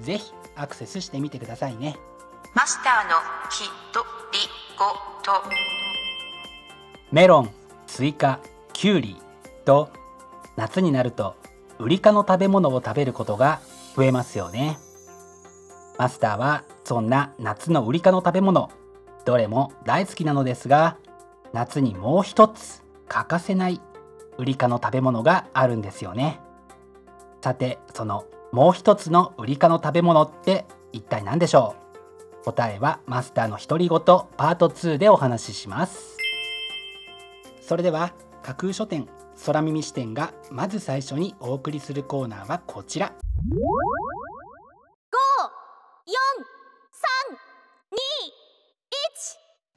ぜひアクセスしてみてくださいね。マスターのひとりごと。メロン、スイカ、キュウリと夏になるとウリ科の食べ物を食べることが増えますよね。マスターはそんな夏のウリ科の食べ物どれも大好きなのですが夏にもう一つ欠かせないウリ科の食べ物があるんですよね。さてそのもう一つのウリ科の食べ物って一体何でしょう？答えはマスターの独り言パート2でお話しします。それでは架空書店空耳視点がまず最初にお送りするコーナーはこちら。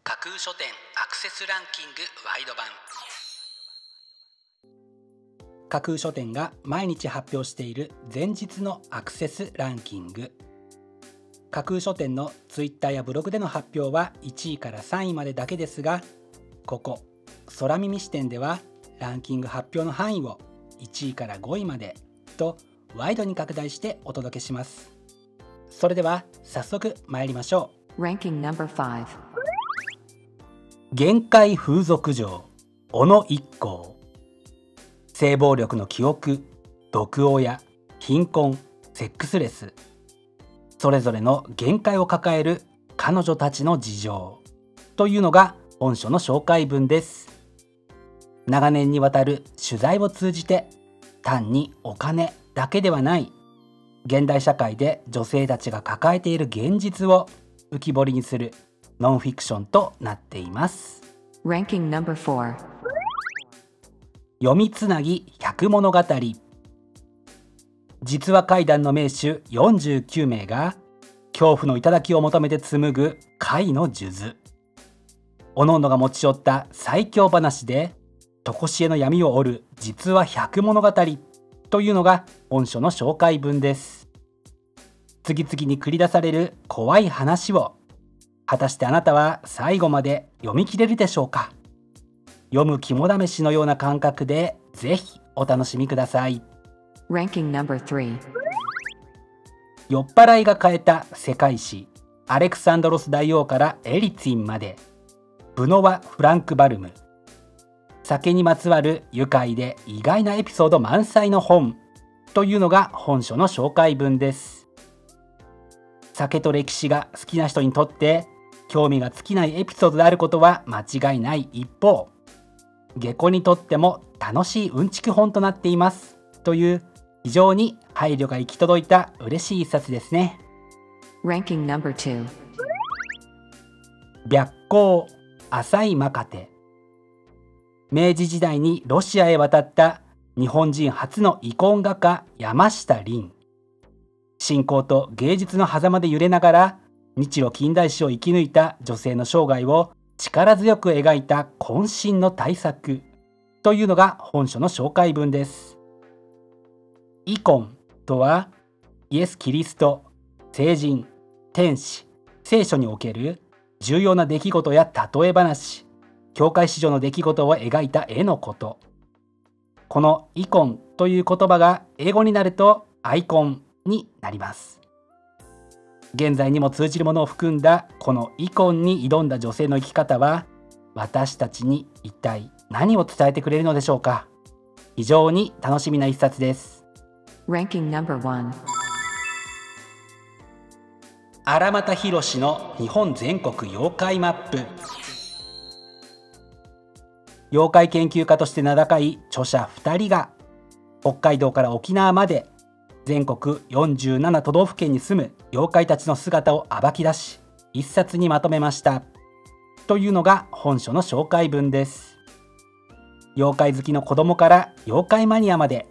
架空書店アクセスランキングワイド版架空書店が毎日発表している前日のアクセスランキング。架空書店のツイッターやブログでの発表は1位から3位までだけですがここ空耳視点ではランキング発表の範囲を1位から5位までとワイドに拡大してお届けします。それでは早速参りましょう。Ranking number 5限界風俗嬢小野一行性暴力の記憶毒親貧困セックスレス。それぞれの限界を抱える彼女たちの事情。というのが本書の紹介文です。長年にわたる取材を通じて単にお金だけではない現代社会で女性たちが抱えている現実を浮き彫りにするノンフィクションとなっています。読みつなぎ百物語。実話怪談の名手49名が恐怖の頂を求めて紡ぐ怪の数珠。おのおのが持ち寄った最強話で常しえの闇を折る実話百物語というのが本書の紹介文です。次々に繰り出される怖い話を果たしてあなたは最後まで読み切れるでしょうか？読む肝試しのような感覚でぜひお楽しみください。Ranking number 3酔っ払いが変えた世界史アレクサンドロス大王からエリツィンまで。ブノワ・フランクバルム。酒にまつわる愉快で意外なエピソード満載の本。というのが本書の紹介文です。酒と歴史が好きな人にとって興味が尽きないエピソードであることは間違いない一方下戸にとっても楽しいうんちく本となっていますという非常に配慮が行き届いた嬉しい一冊ですね。Ranking number 2白光浅いマカテ明治時代にロシアへ渡った日本人初の遺恨画家山下凛信仰と芸術の狭間で揺れながら日露近代史を生き抜いた女性の生涯を力強く描いた渾身の大作というのが本書の紹介文です。イコンとはイエス・キリスト、聖人、天使、聖書における重要な出来事や例え話、教会史上の出来事を描いた絵のこと。このイコンという言葉が英語になるとアイコンになります。現在にも通じるものを含んだこのイコンに挑んだ女性の生き方は私たちに一体何を伝えてくれるのでしょうか？非常に楽しみな一冊です。Ranking number 1荒俣博の日本全国妖怪マップ。妖怪研究家として名高い著者2人が北海道から沖縄まで全国47都道府県に住む妖怪たちの姿を暴き出し一冊にまとめました。というのが本書の紹介文です。妖怪好きの子供から妖怪マニアまで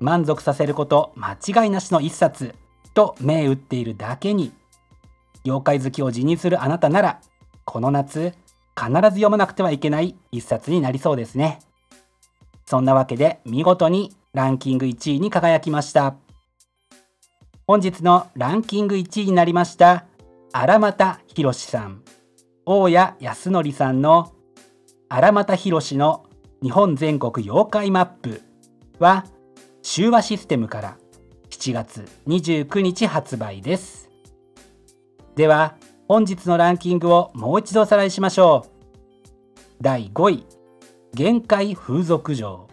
満足させること間違いなしの一冊と銘打っているだけに妖怪好きを辞任するあなたならこの夏必ず読まなくてはいけない一冊になりそうですね。そんなわけで見事にランキング1位に輝きました。本日のランキング1位になりました荒俣博さん。大谷康則さんの荒俣博の日本全国妖怪マップは終和システムから7月29日発売です。では本日のランキングをもう一度おさらいしましょう。第5位限界風俗場。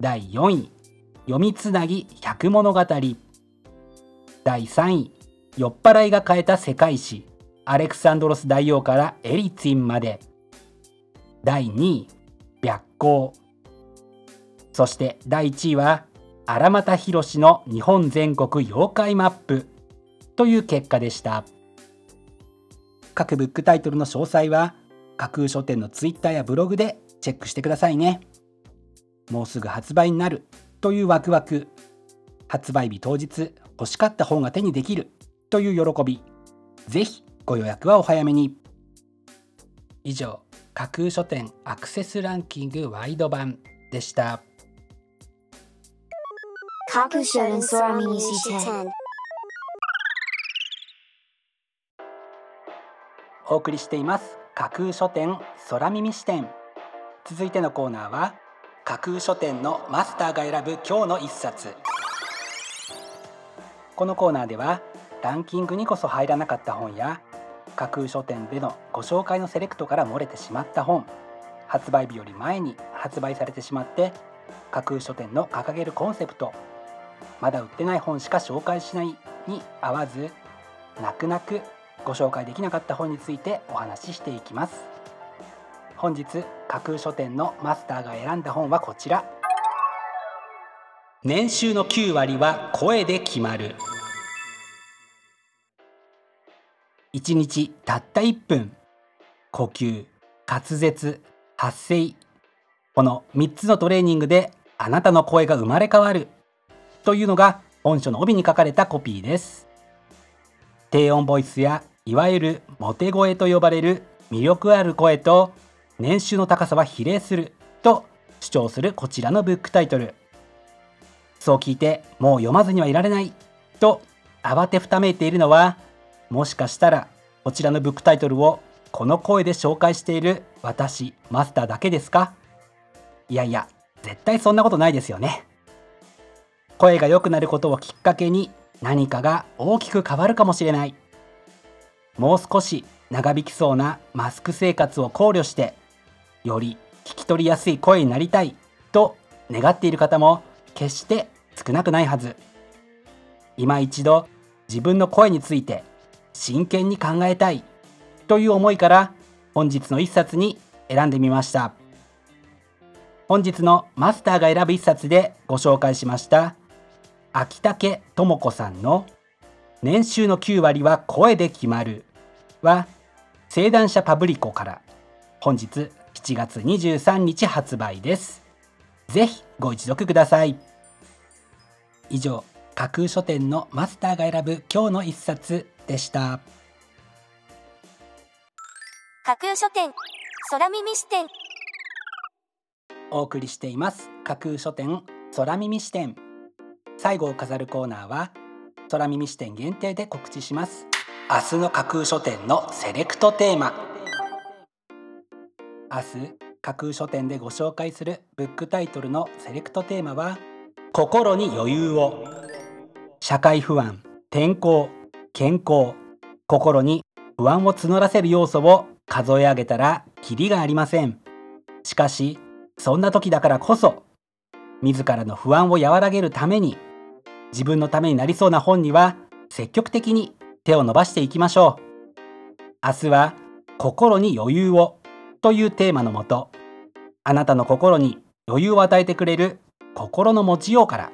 第4位読みつなぎ百物語。第3位酔っ払いが変えた世界史。アレクサンドロス大王からエリツィンまで。第2位白光そして第1位は荒俣博の日本全国妖怪マップ。という結果でした。各ブックタイトルの詳細は架空書店のツイッターやブログでチェックしてくださいね。もうすぐ発売になるというワクワク。発売日当日欲しかった本が手にできるという喜び。ぜひご予約はお早めに。以上架空書店アクセスランキングワイド版でした。架空書店空耳視点お送りしています。架空書店空耳視点続いてのコーナーは架空書店のマスターが選ぶ今日の一冊このコーナーではランキングにこそ入らなかった本や架空書店でのご紹介のセレクトから漏れてしまった本発売日より前に発売されてしまって架空書店の掲げるコンセプトまだ売ってない本しか紹介しないに合わず泣く泣くご紹介できなかった本についてお話ししていきます。本日架空書店のマスターが選んだ本はこちら。年収の9割は声で決まる。1日たった1分。呼吸滑舌発声。この3つのトレーニングであなたの声が生まれ変わる。というのが本書の帯に書かれたコピーです。低音ボイスやいわゆるモテ声と呼ばれる魅力ある声と年収の高さは比例すると主張するこちらのブックタイトル。そう聞いてもう読まずにはいられないと慌てふためいているのはもしかしたらこちらのブックタイトルをこの声で紹介している私マスターだけですか？いやいや絶対そんなことないですよね。声が良くなることをきっかけに何かが大きく変わるかもしれない。もう少し長引きそうなマスク生活を考慮してより聞き取りやすい声になりたいと願っている方も決して少なくないはず。今一度自分の声について真剣に考えたいという思いから本日の一冊に選んでみました。本日のマスターが選ぶ一冊でご紹介しました。秋竹智子さんの年収の9割は声で決まるは生談社パブリコから本日7月23日発売です。ぜひご一読ください。以上架空書店のマスターが選ぶ今日の一冊でした。架空書店空耳視点。お送りしています。架空書店空耳視点。最後を飾るコーナーは空耳視点限定で告知します。明日の架空書店のセレクトテーマ。明日架空書店でご紹介するブックタイトルのセレクトテーマは心に余裕を。社会不安天候健康心に不安を募らせる要素を数え上げたらキリがありません。しかしそんな時だからこそ自らの不安を和らげるために自分のためになりそうな本には積極的に手を伸ばしていきましょう。明日は心に余裕をというテーマのもとあなたの心に余裕を与えてくれる心の持ちようから。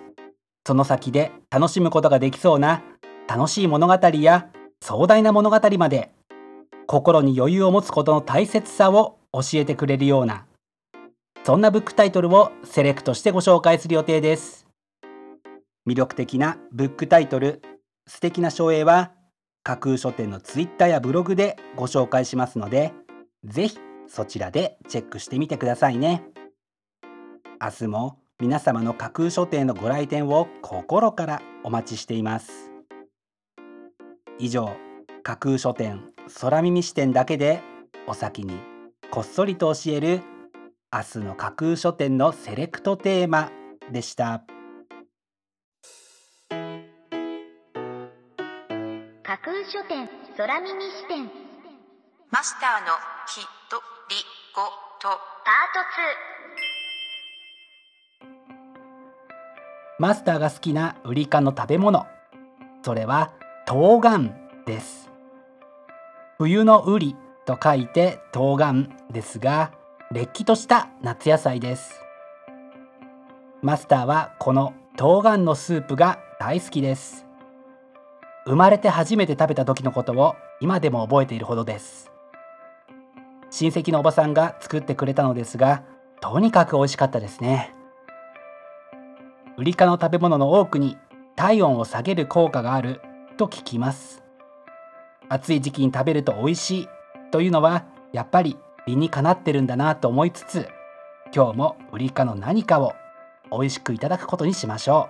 その先で楽しむことができそうな楽しい物語や壮大な物語まで心に余裕を持つことの大切さを教えてくれるようなそんなブックタイトルをセレクトしてご紹介する予定です。魅力的なブックタイトル素敵な書影は架空書店のツイッターやブログでご紹介しますのでぜひそちらでチェックしてみてくださいね。明日も皆様の架空書店のご来店を心からお待ちしています。以上架空書店空耳視点だけでお先にこっそりと教える明日の架空書店のセレクトテーマでした。架空書店空耳視点マスターのきっとりごと。パマスターが好きなウリ科の食べ物。それは冬瓜です。冬のウリと書いて冬瓜ですがれっきとした夏野菜です。マスターはこの冬瓜のスープが大好きです。生まれて初めて食べた時のことを今でも覚えているほどです。親戚のおばさんが作ってくれたのですがとにかく美味しかったですね。ウリ科の食べ物の多くに体温を下げる効果があると聞きます。暑い時期に食べると美味しいというのはやっぱり理にかなってるんだなと思いつつ今日もウリ科の何かを美味しくいただくことにしましょ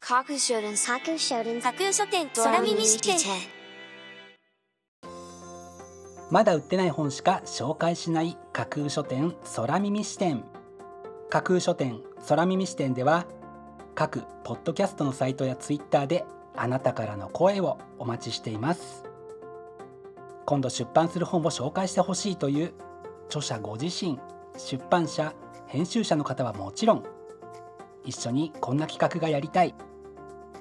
架空書店架空書店架空書店空耳視点うまだ売ってない本しか紹介しない架空書店空耳視点架空書店空耳視点では各ポッドキャストのサイトやツイッターであなたからの声をお待ちしています。今度出版する本を紹介してほしいという著者ご自身出版社編集者の方はもちろん一緒にこんな企画がやりたい。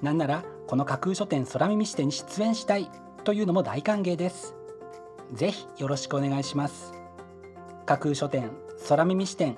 なんならこの架空書店空耳視点に出演したいというのも大歓迎です。ぜひよろしくお願いします。架空書店空耳視点